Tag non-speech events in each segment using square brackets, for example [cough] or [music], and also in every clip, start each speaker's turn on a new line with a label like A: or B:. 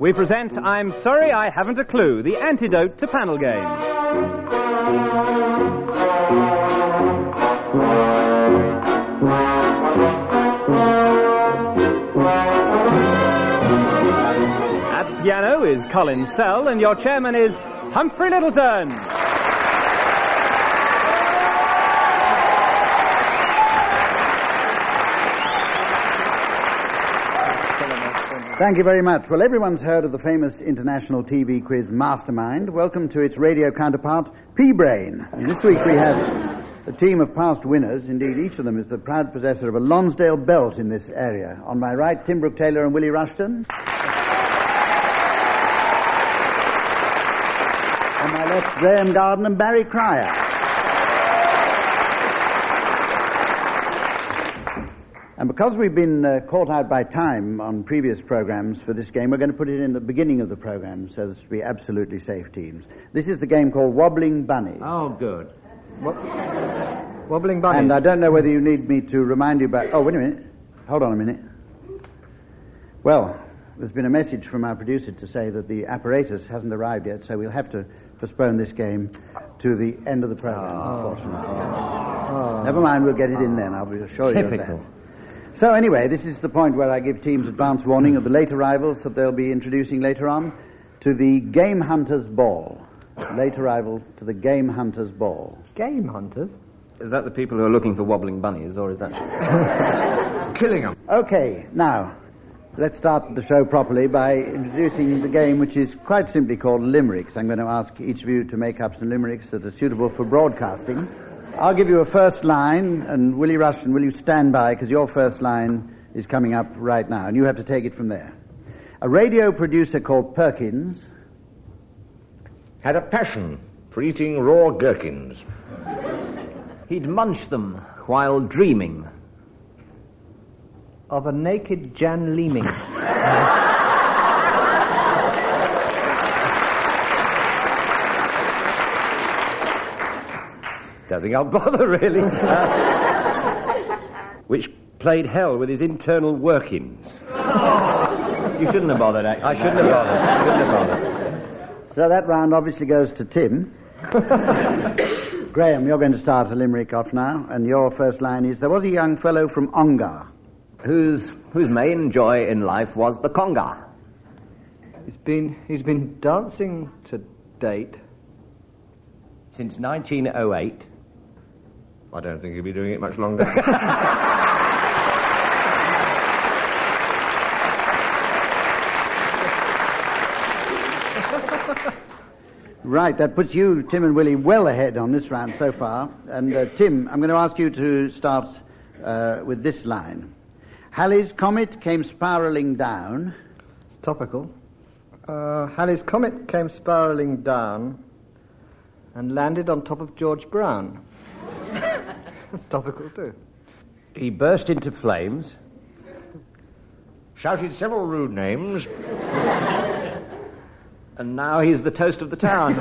A: we present I'm Sorry I Haven't a Clue, the antidote to panel games. At piano is Colin Sell, and your chairman is Humphrey Lyttelton.
B: Thank you very much. Well, everyone's heard of the famous international TV quiz Mastermind. Welcome to its radio counterpart, P-Brain. And this week we have a team of past winners. Indeed, each of them is the proud possessor of a Lonsdale belt in this area. On my right, Tim Brooke Taylor and Willie Rushton. On my left, Graeme Garden and Barry Cryer. And because we've been uh, caught out by time on previous programs for this game, we're going to put it in the beginning of the program so as to be absolutely safe teams. This is the game called Wobbling Bunnies.
C: Oh, good. [laughs] Wobbling bunny.
B: And I don't know whether you need me to remind you about. Oh, wait a minute. Hold on a minute. Well, there's been a message from our producer to say that the apparatus hasn't arrived yet, so we'll have to postpone this game to the end of the program, unfortunately. Never mind, we'll get it in then. I'll be assure you of
C: Typical.
B: that. So anyway, this is the point where I give teams advance warning of the late arrivals that they'll be introducing later on to the Game Hunters Ball. Late arrival to the Game Hunters Ball.
C: Game hunters.
A: Is that the people who are looking for wobbling bunnies, or is that. [laughs]
C: Killing them.
B: Okay, now, let's start the show properly by introducing the game which is quite simply called Limericks. I'm going to ask each of you to make up some limericks that are suitable for broadcasting. I'll give you a first line, and Willie Rushton, will you stand by, because your first line is coming up right now, and you have to take it from there. A radio producer called Perkins
D: had a passion for eating raw gherkins.
A: He'd munch them while dreaming.
C: Of a naked Jan Leeming. [laughs]
A: Don't think I'll bother, really. Uh, [laughs] which played hell with his internal workings. you shouldn't have bothered, actually. I shouldn't have bothered. I shouldn't have bothered.
B: So that round obviously goes to Tim. [laughs] Graeme, you're going to start a limerick off now, and your first line is There was a young fellow from Ongar.
A: Whose, whose main joy in life was the conga.
C: He's been he's been dancing to date.
A: Since 1908.
D: I don't think he'll be doing it much longer. [laughs]
B: Right, that puts you, Tim and Willie, well ahead on this round so far. And uh, Tim, I'm going to ask you to start uh, with this line. Halley's comet came spiraling down.
C: Topical. Uh, Halley's comet came spiraling down and landed on top of George Brown. That's topical too.
A: He burst into flames.
D: Shouted several rude names.
A: And now he's the toast of the town.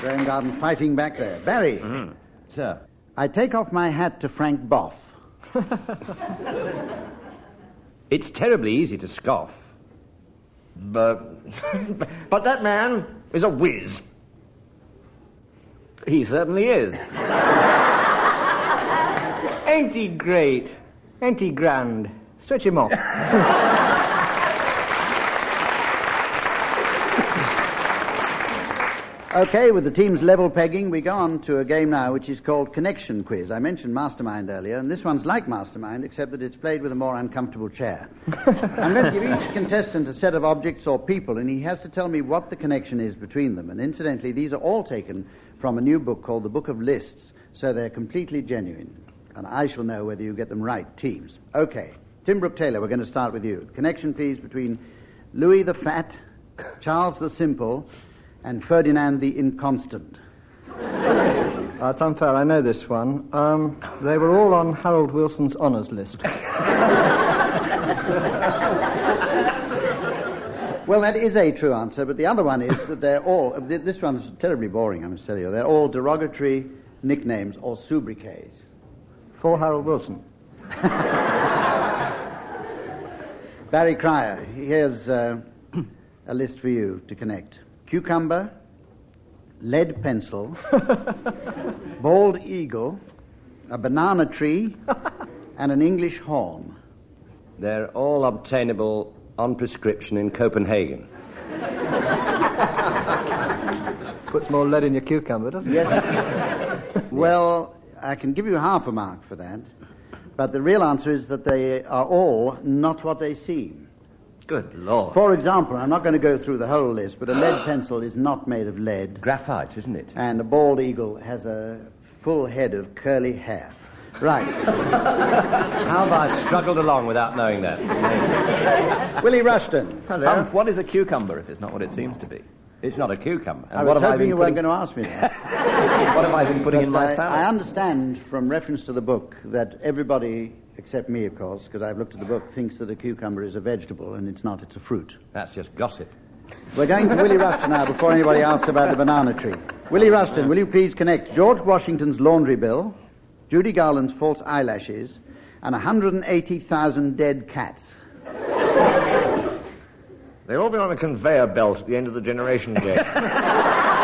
B: Graeme Garden fighting back there. Barry, mm-hmm.
A: Sir.
B: I take off my hat to Frank Bough. [laughs]
A: It's terribly easy to scoff.
D: But, [laughs] but that man is a whiz.
A: He certainly is. [laughs]
C: Ain't he great? Ain't he grand? Stretch him off. [laughs]
B: Okay, with the team's level pegging, we go on to a game now which is called Connection Quiz. I mentioned Mastermind earlier, and this one's like Mastermind, except that it's played with a more uncomfortable chair. [laughs] I'm going to give each contestant a set of objects or people, and he has to tell me what the connection is between them. And incidentally, these are all taken from a new book called The Book of Lists, so they're completely genuine. And I shall know whether you get them right, teams. Okay, Tim Brooke Taylor, we're going to start with you. Connection, please, between Louis the Fat, Charles the Simple, and Ferdinand the Inconstant. [laughs]
C: That's unfair. I know this one. Um, they were all on Harold Wilson's honours list. [laughs]
B: Well, that is a true answer, but the other one is that they're all, this one's terribly boring, I must tell you. They're all derogatory nicknames or sobriquets.
C: For Harold Wilson. [laughs]
B: Barry Cryer, here's uh, [clears throat] a list for you to connect cucumber, lead pencil, [laughs] bald eagle, a banana tree, [laughs] and an English horn.
A: They're all obtainable on prescription in Copenhagen. [laughs]
C: Puts more lead in your cucumber, doesn't it?
B: Yes. well, I can give you half a mark for that, but the real answer is that they are all not what they seem.
A: Good Lord.
B: For example, I'm not going to go through the whole list, but a lead [gasps] pencil is not made of lead,
A: Graphite, isn't it?
B: and a bald eagle has a full head of curly hair. Right. [laughs]
A: How have I struggled along without knowing that? [laughs]
B: Willie Rushton.
E: Humph, what is a cucumber if it's not what it seems to be?
A: It's not a cucumber.
B: I
E: what
B: was
E: have I
B: hoping
E: been
B: you weren't
E: putting-
B: going to ask me that. [laughs]
E: What have I been putting in
B: But
E: my
B: I,
E: salad?
B: I understand from reference to the book that everybody, except me, of course, because I've looked at the book, thinks that a cucumber is a vegetable, and it's not, it's a fruit.
A: That's just gossip.
B: We're going to Willie Rushton now before anybody asks about the banana tree. Willie Rushton, will you please connect George Washington's laundry bill, Judy Garland's false eyelashes, and 180,000 dead cats?
D: They've all been on a conveyor belt at the end of the generation gate. [laughs]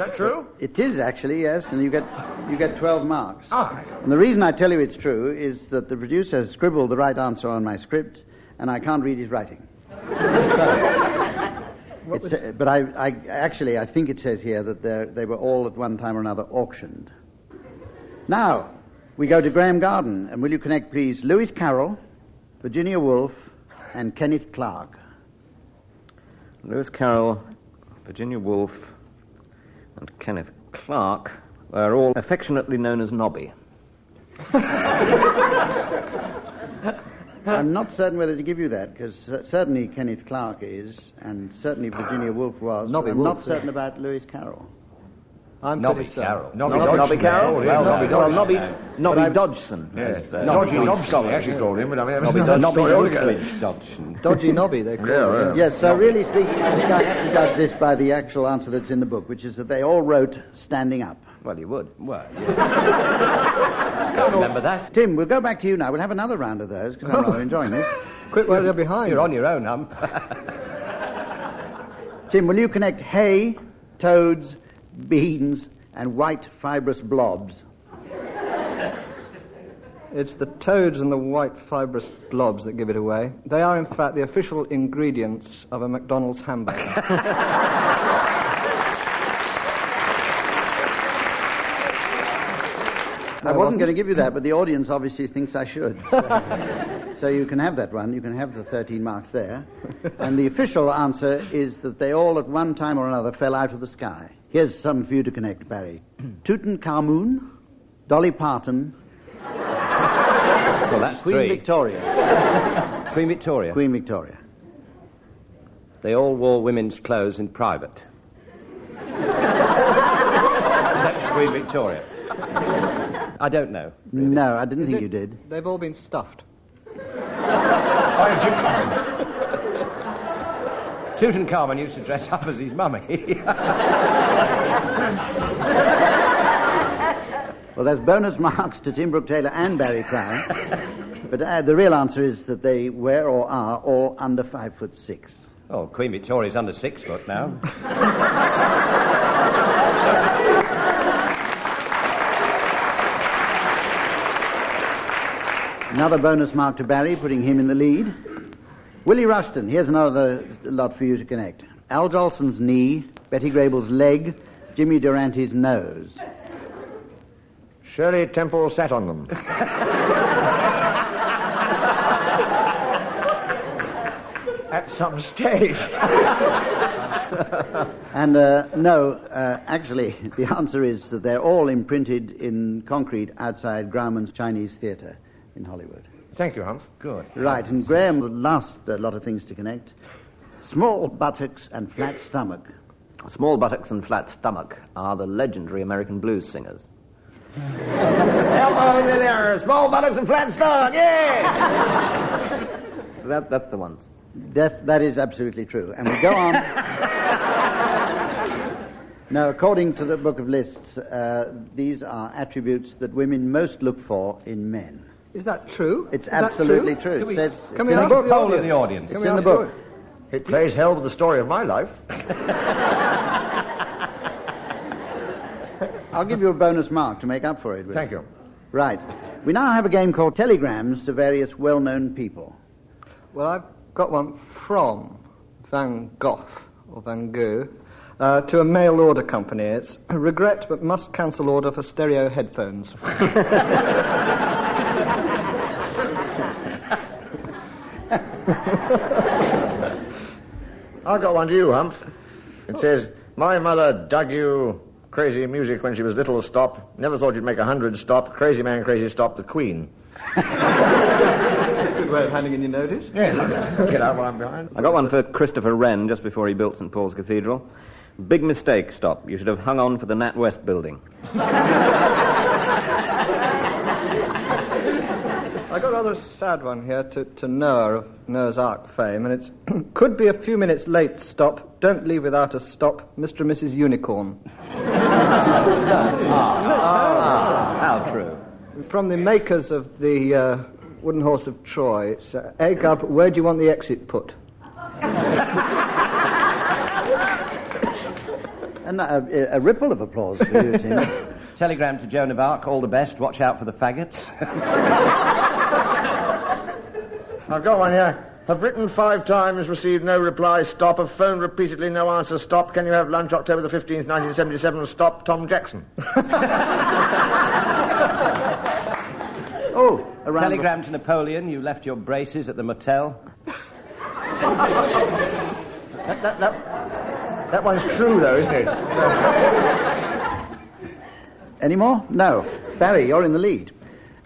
D: that true?
B: It is actually, yes, and you get, you get 12 marks.
D: Ah.
B: And the reason I tell you it's true is that the producer has scribbled the right answer on my script, and I can't read his writing. It's, uh, but I, I actually I think it says here that they're- they were all at one time or another auctioned. Now we go to Graeme Garden, and will you connect, please, Lewis Carroll, Virginia Woolf, and Kenneth Clark?
E: Lewis Carroll, Virginia Woolf, and Kenneth Clark are all affectionately known as Nobby.
B: I'm not certain whether to give you that because certainly Kenneth Clark is, and certainly Virginia Woolf was. but
C: Nobby
B: I'm
C: Woolf,
B: not certain about Lewis Carroll.
C: I'm
A: Nobby
C: pretty.
A: Carroll.
D: Nobby,
E: Nobby, Nobby Carroll?
D: Yeah,
E: well,
D: Nobby
E: well,
D: Dodgson.
E: Nobby, Nobby Dodgson.
D: Yes.
E: uh,
D: Dodgy
E: Nobby
D: Dobson,
E: Scotland.
D: they actually called him, but I mean,
E: Nobby
D: another
E: Dodson. Nobby
D: altogether.
A: Dodson.
C: Dodgy Nobby, they call
D: Yeah,
C: it.
D: yeah.
B: Yes, I really think, I think I have to judge this by the actual answer that's in the book, which is that they all wrote standing up.
E: Well, you would.
A: Well, [laughs] yeah. Can't remember that.
B: Tim, we'll go back to you now. We'll have another round of those because I'm rather [laughs] enjoying this.
C: Quick, while they're behind.
A: You're on your own, Hump.
B: Tim, will you connect hay, toads, beans, and white fibrous blobs?
C: It's the toads and the white fibrous blobs that give it away. They are, in fact, the official ingredients of a McDonald's hamburger. [laughs]
B: I wasn't going to give you that, but the audience obviously thinks I should. So, [laughs] so you can have that one. You can have the 13 marks there. And the official answer is that they all at one time or another fell out of the sky. Here's some for you to connect, Barry. [clears throat] Tutankhamun, Dolly Parton, [laughs]
A: well, that's
B: Queen
A: three.
B: Victoria. [laughs]
A: Queen Victoria.
B: Queen Victoria.
A: They all wore women's clothes in private. [laughs] Except Queen Victoria. I don't know.
B: No, I didn't
C: Is
B: think
C: it-
B: you did.
C: They've all been stuffed.
A: Tutankhamun used to dress up as his mummy.
B: Well, there's bonus marks to Tim Brooke Taylor and Barry Cryer. but uh, the real answer is that they were or are all under five foot six.
A: oh, Queen Victoria's under six foot now.
B: Another bonus mark to Barry, putting him in the lead. Willie Rushton, here's another lot for you to connect. Al Jolson's knee, Betty Grable's leg, Jimmy Durante's nose.
D: Shirley Temple sat on them. [laughs] At some stage.
B: And uh, no, uh, actually, the answer is that they're all imprinted in concrete outside Grauman's Chinese Theatre in Hollywood.
D: Thank you, Humph.
A: Good.
B: Right, and Graeme, the last uh, lot of things to connect. Small buttocks and flat stomach.
E: Small buttocks and flat stomach are the legendary American blues singers.
D: Hello there, small buttocks and flat stomach, yeah! [laughs]
E: That, that's the ones.
B: That, that is absolutely true. And we go on. now, according to the Book of Lists, uh, these are attributes that women most look for in men.
C: Is that true?
B: It's
C: Is
B: absolutely
C: true.
B: true. It says it's
C: we
B: in the book.
C: the audience?
A: the audience.
C: Can
B: It's
C: we
B: in the
C: ask
B: book.
D: It plays hell with the story of my life. [laughs]
B: I'll give you a bonus mark to make up for it. with.
D: Thank you.
B: Right. We now have a game called Telegrams to various well-known people.
C: Well, I've got one from Van Gogh or Van Gogh uh, to a mail order company. It's regret but must cancel order for stereo headphones. [laughs] [laughs]
D: I've got one to you, Humph. It says, My mother dug you crazy music when she was little, stop. Never thought you'd make a hundred, stop. Crazy man, crazy, stop. The Queen.
C: Good way of handing in your notice.
D: Yes, get out while I'm behind.
E: I got one for Christopher Wren just before he built St Paul's Cathedral. Big mistake, stop. You should have hung on for the Nat West building. [laughs]
C: I got a rather sad one here to, to Noah of Noah's Ark fame, and it's [clears throat] could be a few minutes late. Stop. Don't leave without a stop, Mr. and Mrs. Unicorn. [laughs]
A: How true.
C: From the makers of the uh, Wooden Horse of Troy, it's uh, egg up. Where do you want the exit put? [laughs]
B: And a, a ripple of applause for you, Tim. [laughs]
A: Telegram to Joan of Arc, all the best. Watch out for the faggots.
D: I've got one here. Have written five times, received no reply, stop. Have phoned repeatedly, no answer, stop. Can you have lunch October the 15th, 1977, stop. Tom Jackson. [laughs]
B: Oh, a
A: Telegram to Napoleon, you left your braces at the motel.
D: That, that, that, that one's true, though, isn't it?
B: Any more? No. Barry, you're in the lead.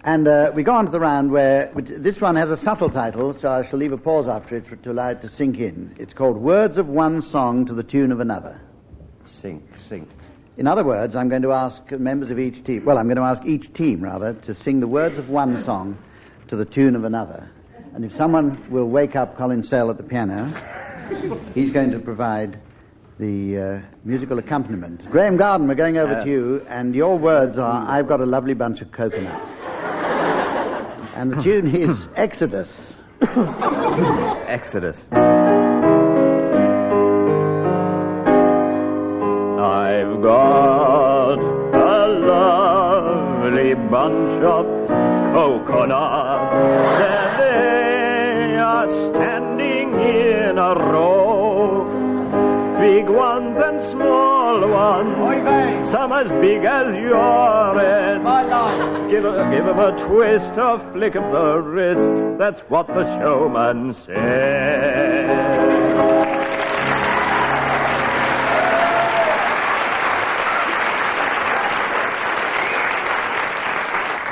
B: And uh, we go on to the round where which, this one has a subtle title, so I shall leave a pause after it for, to allow it to sink in. It's called Words of One Song to the Tune of Another.
A: Sink, sink.
B: In other words, I'm going to ask members of each team, well, I'm going to ask each team, rather, to sing the words of one song to the tune of another. And if someone will wake up Colin Sell at the piano, he's going to provide the uh, musical accompaniment. Graeme Garden, we're going over to you, and your words are I've got a lovely bunch of coconuts. And the tune [laughs] is Exodus.
E: Exodus. I've got a lovely bunch of coconuts. There they are standing in a row. Big ones and small ones. Some as big as your head. Give, a, give 'em a twist, a flick of the wrist. That's what the showman said.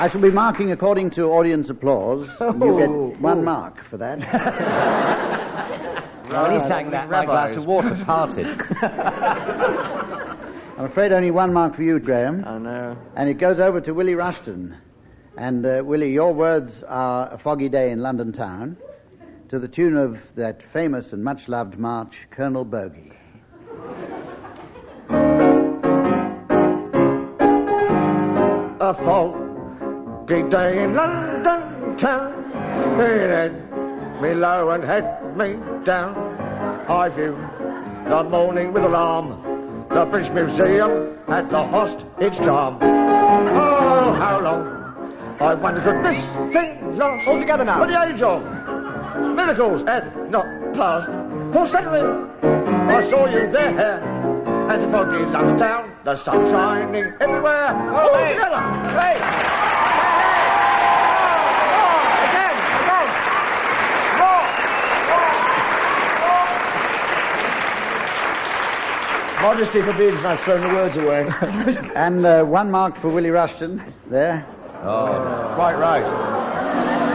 B: I shall be marking according to audience applause. and You
C: Oh,
B: get one mark for that. [laughs]
A: when he sang that, my glass of water parted. [laughs]
B: I'm afraid only one mark for you, Graeme.
E: I know.
B: And it goes over to Willie Rushton. And uh, Willie, your words are a foggy day in London town to the tune of that famous and much loved march, Colonel Bogey.
D: A foggy day in London town. It had me low and had me down. I view the morning with alarm. The British Museum had lost its charm. Oh, how long I wonder could this thing last? All together now. But the age of miracles had not passed. For suddenly I saw you there. As the foggy London town, the sun shining everywhere. All together. Modesty forbids, and I've thrown the words away. [laughs]
B: And uh, one mark for Willie Rushton. There.
D: Oh, quite right.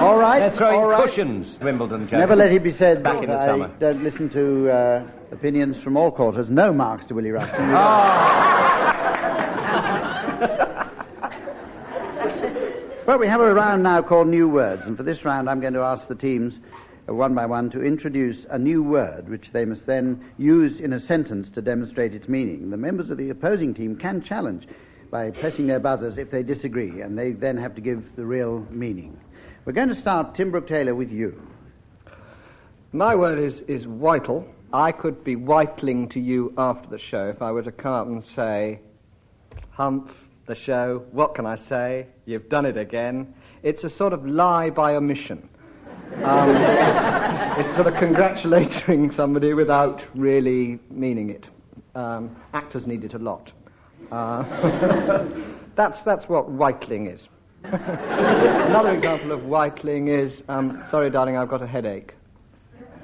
B: All right.
A: They're throwing
B: all right.
A: cushions, Wimbledon gentlemen.
B: Never let it be said
A: Back
B: that
A: in the
B: I
A: summer.
B: don't listen to uh, opinions from all quarters. No marks to Willie Rushton. [laughs] [laughs] well, we have a round now called New Words, and for this round I'm going to ask the teams Uh, one by one, to introduce a new word which they must then use in a sentence to demonstrate its meaning. The members of the opposing team can challenge by pressing their buzzers if they disagree, and they then have to give the real meaning. We're going to start, Tim Brooke Taylor, with you.
C: My word is, is whitel. I could be whiteling to you after the show if I were to come up and say, Humph, the show, what can I say? You've done it again. It's a sort of lie by omission. Um, it's sort of congratulating somebody without really meaning it. Um, actors need it a lot. Uh, [laughs] that's, that's what whiteling is. [laughs] Another example of whiteling is, um, sorry, darling, I've got a headache.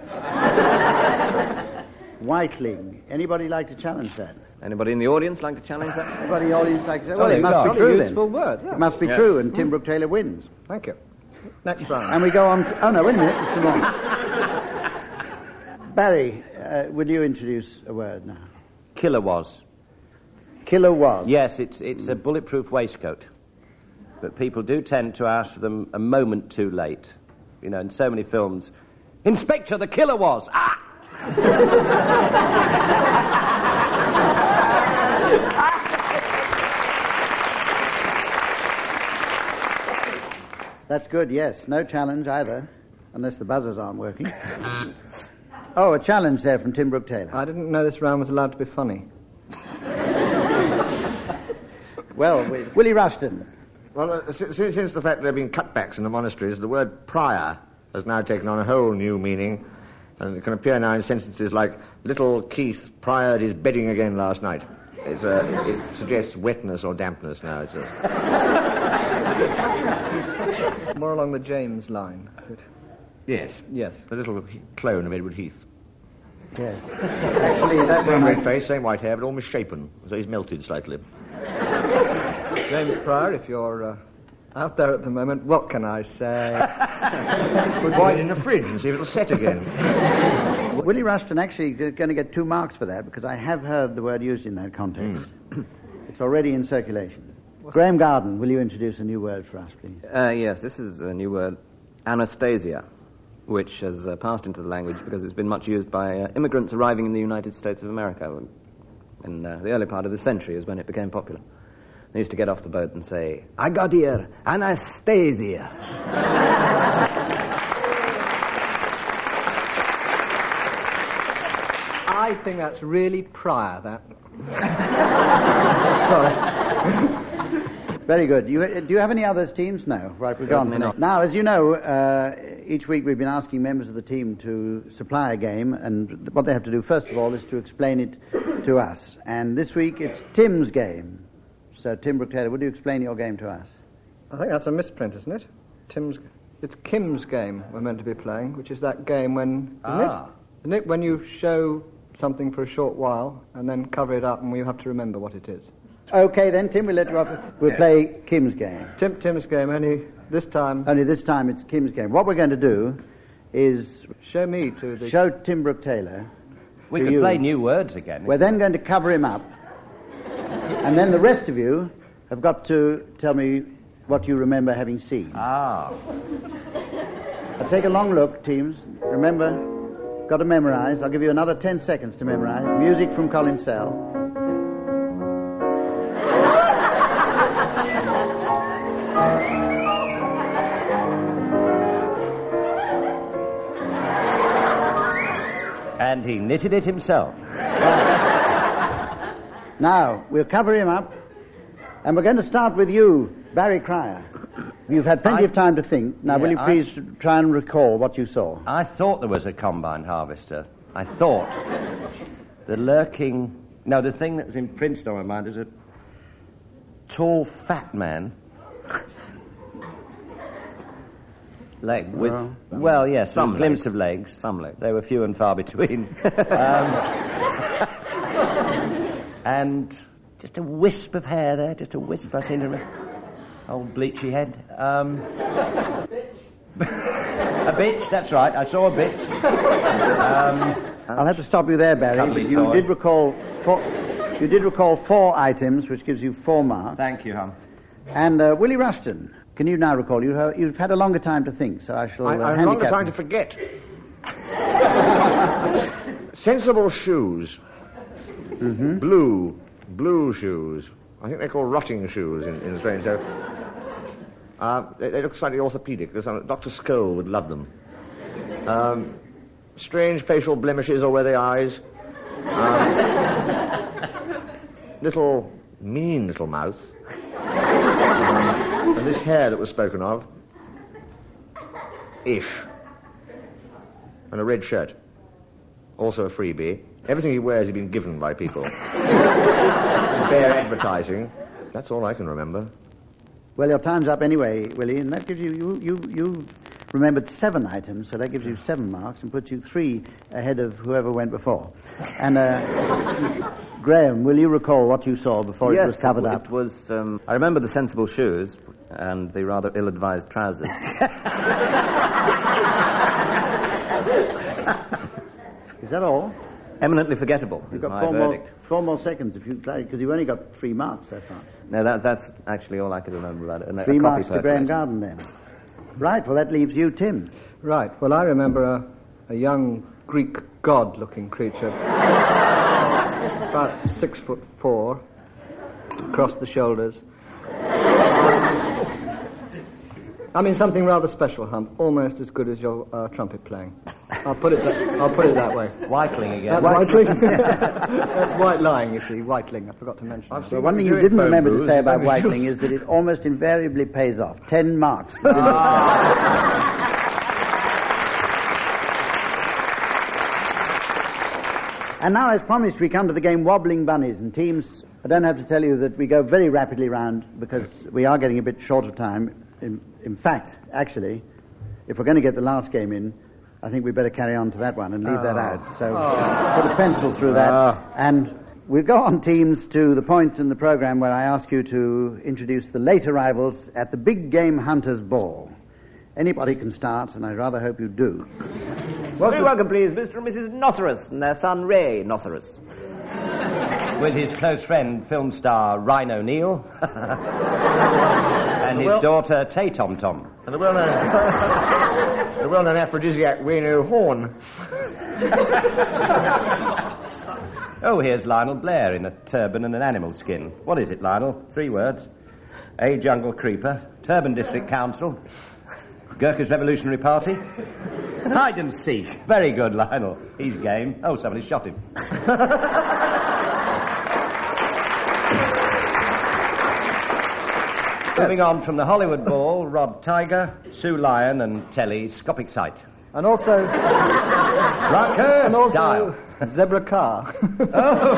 C: [laughs]
B: Whiteling. Anybody like to challenge that?
A: Anybody in the audience like to challenge that?
B: Anybody in the audience like to say, well,
A: there
B: it must be
C: a
B: true then.
C: useful word, yeah.
B: It must be true, and Tim Brooke Taylor wins.
C: Thank you. Next round.
B: And we go on to. Oh, no, wait a minute. There's some more. Barry, uh, would you introduce a word now?
A: Killer was.
B: Killer was.
A: Yes, it's, it's a bulletproof waistcoat. But people do tend to ask for them a moment too late. You know, in so many films, Inspector, the killer was. Ah! [laughs]
B: That's good, yes. No challenge either, unless the buzzers aren't working. oh, a challenge there from Tim Brooke Taylor.
C: I didn't know this round was allowed to be funny.
B: Well, [laughs] we, Willie Rushton.
D: Well, uh, since, since the fact there have been cutbacks in the monasteries, the word prior has now taken on a whole new meaning, and it can appear now in sentences like, Little Keith priored his bedding again last night. It's a, it suggests wetness or dampness now. It's a, [laughs]
C: More along the James line.
D: yes,
C: Yes.
D: the little clone of Edward Heath.
B: Yes. Actually, that
D: Same
B: one
D: red face, same white hair, but all misshapen, so he's melted slightly.
C: James Prior, if you're uh, out there at the moment, what can I say? [laughs]
D: Put it in the fridge and see if it'll set again. [laughs]
B: Willie Rushton actually g- going to get two marks for that because I have heard the word used in that context. [clears throat] it's already in circulation. Graeme Garden, will you introduce a new word for us, please?
F: Uh, yes, this is a new word, Anastasia, which has uh, passed into the language because it's been much used by uh, immigrants arriving in the United States of America. In uh, the early part of the century is when it became popular. They used to get off the boat and say, I got here, Anastasia.
C: I think that's really prior, that. [laughs]
B: Very good. You, uh, do you have any others, teams? No. Right, we're gone.
F: Certainly not.
B: Now, as you know, uh, each week we've been asking members of the team to supply a game, and what they have to do, first of all, is to explain it to us. And this week it's Tim's game. So, Tim Brooke Taylor, would you explain your game to us?
C: I think that's a misprint, isn't it? Tim's. It's Kim's game we're meant to be playing, which is that game when. Isn't
A: Ah.
C: it? Isn't it? When you show something for a short while and then cover it up and you have to remember what it is.
B: Okay, then, Tim, we'll let you off. We'll play Kim's game.
C: Tim, Tim's game, only this time,
B: Only this time it's Kim's game. What we're going to do is
C: show me to the.
B: show Tim Brooke Taylor.
A: We can
B: you.
A: play new words again.
B: We're then going to cover him up. And then the rest of you have got to tell me what you remember having seen.
A: Ah.
B: I'll take a long look, teams. Remember, got to memorize. I'll give you another 10 seconds to memorize. Music from Colin Sell.
A: And he knitted it himself.
B: Now, we'll cover him up. And we're going to start with you, Barry Cryer. You've had plenty
A: I-
B: of time to think. Now, will you
A: Yeah, I-
B: please try and recall what you saw?
A: I thought there was a combine harvester. I thought. The lurking. No, the thing that's imprinted on my mind is a tall, fat man. [laughs] Leg with.
B: Well-
A: Well, yes,
F: Some
A: glimpse of legs.
F: Some legs.
A: They were few and far between. [laughs] um, [laughs] and just a wisp of hair there, just a wisp, I seem to remember. Old bleachy head. Um, [laughs] a bitch, that's right, I saw a bitch. Um,
B: I'll have to stop you there, Barry.
A: Cuddly
B: You
A: toy.
B: did recall four, you did recall four items, which gives you four marks.
A: thank you, Hum.
B: And uh, Willie Rushton, can you now recall? You have, you've had a longer time to think, so I shall.
D: I,
B: uh,
D: I have longer time
B: you.
D: to forget. [laughs] Sensible shoes. Blue. Blue shoes. I think they're called rotting shoes in, in Australia. So, uh, they, they look slightly orthopedic. Dr. Scholl would love them. Um, strange facial blemishes all over the eyes. Um, little, mean little mouth. Um, and this hair that was spoken of. Ish. And a red shirt. Also a freebie. Everything he wears has been given by people. [laughs] Bare advertising. That's all I can remember.
B: Well, your time's up anyway, Willie, and that gives you, you, you, you remembered seven items, so that gives you seven marks and puts you three ahead of whoever went before. And, uh, [laughs] Graeme, will you recall what you saw before
F: yes,
B: it was covered up?
F: It was. Um, I remember the sensible shoes and the rather ill-advised trousers. [laughs]
B: Is that all?
F: Eminently forgettable.
B: You've
F: is
B: got
F: my
B: four more, four more seconds if you try, because you've only got three marks so far.
F: No, that, that's actually all I could remember about it. And a- a
B: Three marks to
F: Graeme.
B: Garden then. Right, well, that leaves you, Tim.
C: Right. Well, I remember a, a young Greek god-looking creature, [laughs] about six foot four, across the shoulders. I mean, something rather special, Hump. Almost as good as your uh, trumpet playing. I'll put it. That, I'll put it that way.
A: Whiteling again.
C: That's whiteling. [laughs] That's white lying, you see. Whiteling. I forgot to mention.
D: I've
C: that.
B: Well, one thing
D: you
B: you
D: do in
B: didn't
D: phone
B: remember to say about
D: only
B: Whiteling is that it almost invariably pays off. Ten marks. [laughs] And now, as promised, we come to the game Wobbling Bunnies. And teams, I don't have to tell you that we go very rapidly round because we are getting a bit short of time. In, in fact, actually, if we're going to get the last game in, I think we'd better carry on to that one and leave that oh. out. So oh. put a pencil through that. Ah. And we'll go on, teams, to the point in the program where I ask you to introduce the late arrivals at the Big Game Hunters Ball. Anybody can start, and I rather hope you do.
F: Very welcome, please, Mr. and Mrs. Nocerus and their son Ray Nocerus.
A: With his close friend, film star Rhino Neal. [laughs] and his
D: Well-
A: daughter, Tay Tom Tom.
D: And the well-known, the well-known aphrodisiac Reno Horn. [laughs]
A: Oh, here's Lionel Blair in a turban and an animal skin. What is it, Lionel? Three words. A jungle creeper, Turban District Council, Gurkha's Revolutionary Party, hide and seek. Very good, Lionel. He's game. Oh, somebody shot him. [laughs] Moving on from the Hollywood Ball, Rod Tiger, Sue Lyon, and Telly Scopic Sight.
C: And also,
A: Rucker,
C: and also
A: Dial.
C: Zebra Car. Oh!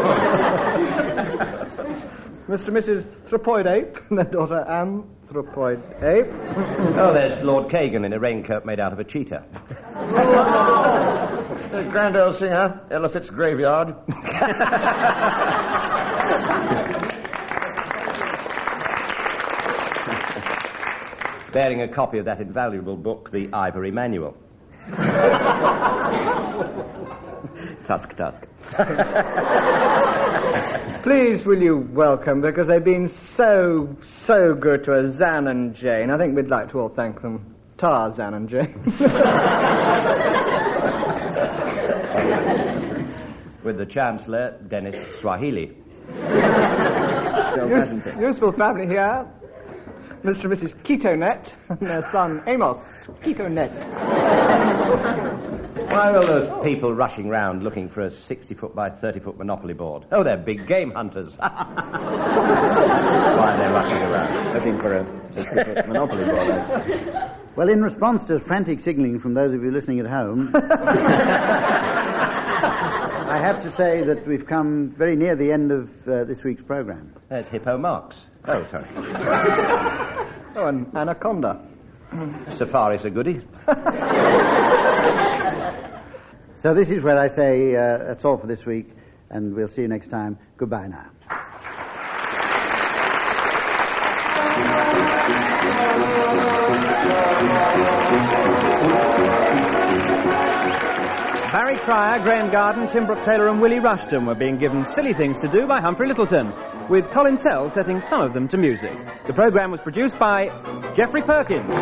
C: Mr. and Mrs. Thropoid Ape [laughs] and their daughter Anne Thropoid Ape.
A: Oh, there's Lord Kagan in a raincoat made out of a cheetah.
D: The [laughs] grand old singer, Ella Fitz [laughs]
A: bearing a copy of that invaluable book, The Ivory Manual. [laughs]
F: Tusk, tusk. [laughs]
C: Please, will you welcome, because they've been so, so good to us, Zan and Jane. I think we'd like to all thank them. Tar, Zan and Jane. [laughs]
A: With the Chancellor, Dennis Swahili.
C: Use, useful family here. Mr. and Mrs. Ketonet and their son Amos Ketonet.
A: Why are all those people rushing round looking for a 60 foot by 30 foot Monopoly board? Oh, they're big game hunters. [laughs] Why are they rushing around?
F: Looking for a monopoly board. that's-
B: Well, in response to frantic signalling from those of you listening at home, [laughs] I have to say that we've come very near the end of uh, this week's program.
A: There's Hippo Marx. Oh, sorry. [laughs]
C: Oh, and Anaconda.
A: Safari's a goodie. [laughs]
B: So this is where I say uh, that's all for this week, and we'll see you next time. Goodbye now. [laughs]
G: Barry Cryer, Graeme Garden, Tim Brooke Taylor, and Willie Rushton were being given silly things to do by Humphrey Lyttelton, with Colin Sell setting some of them to music. The programme was produced by Geoffrey Perkins.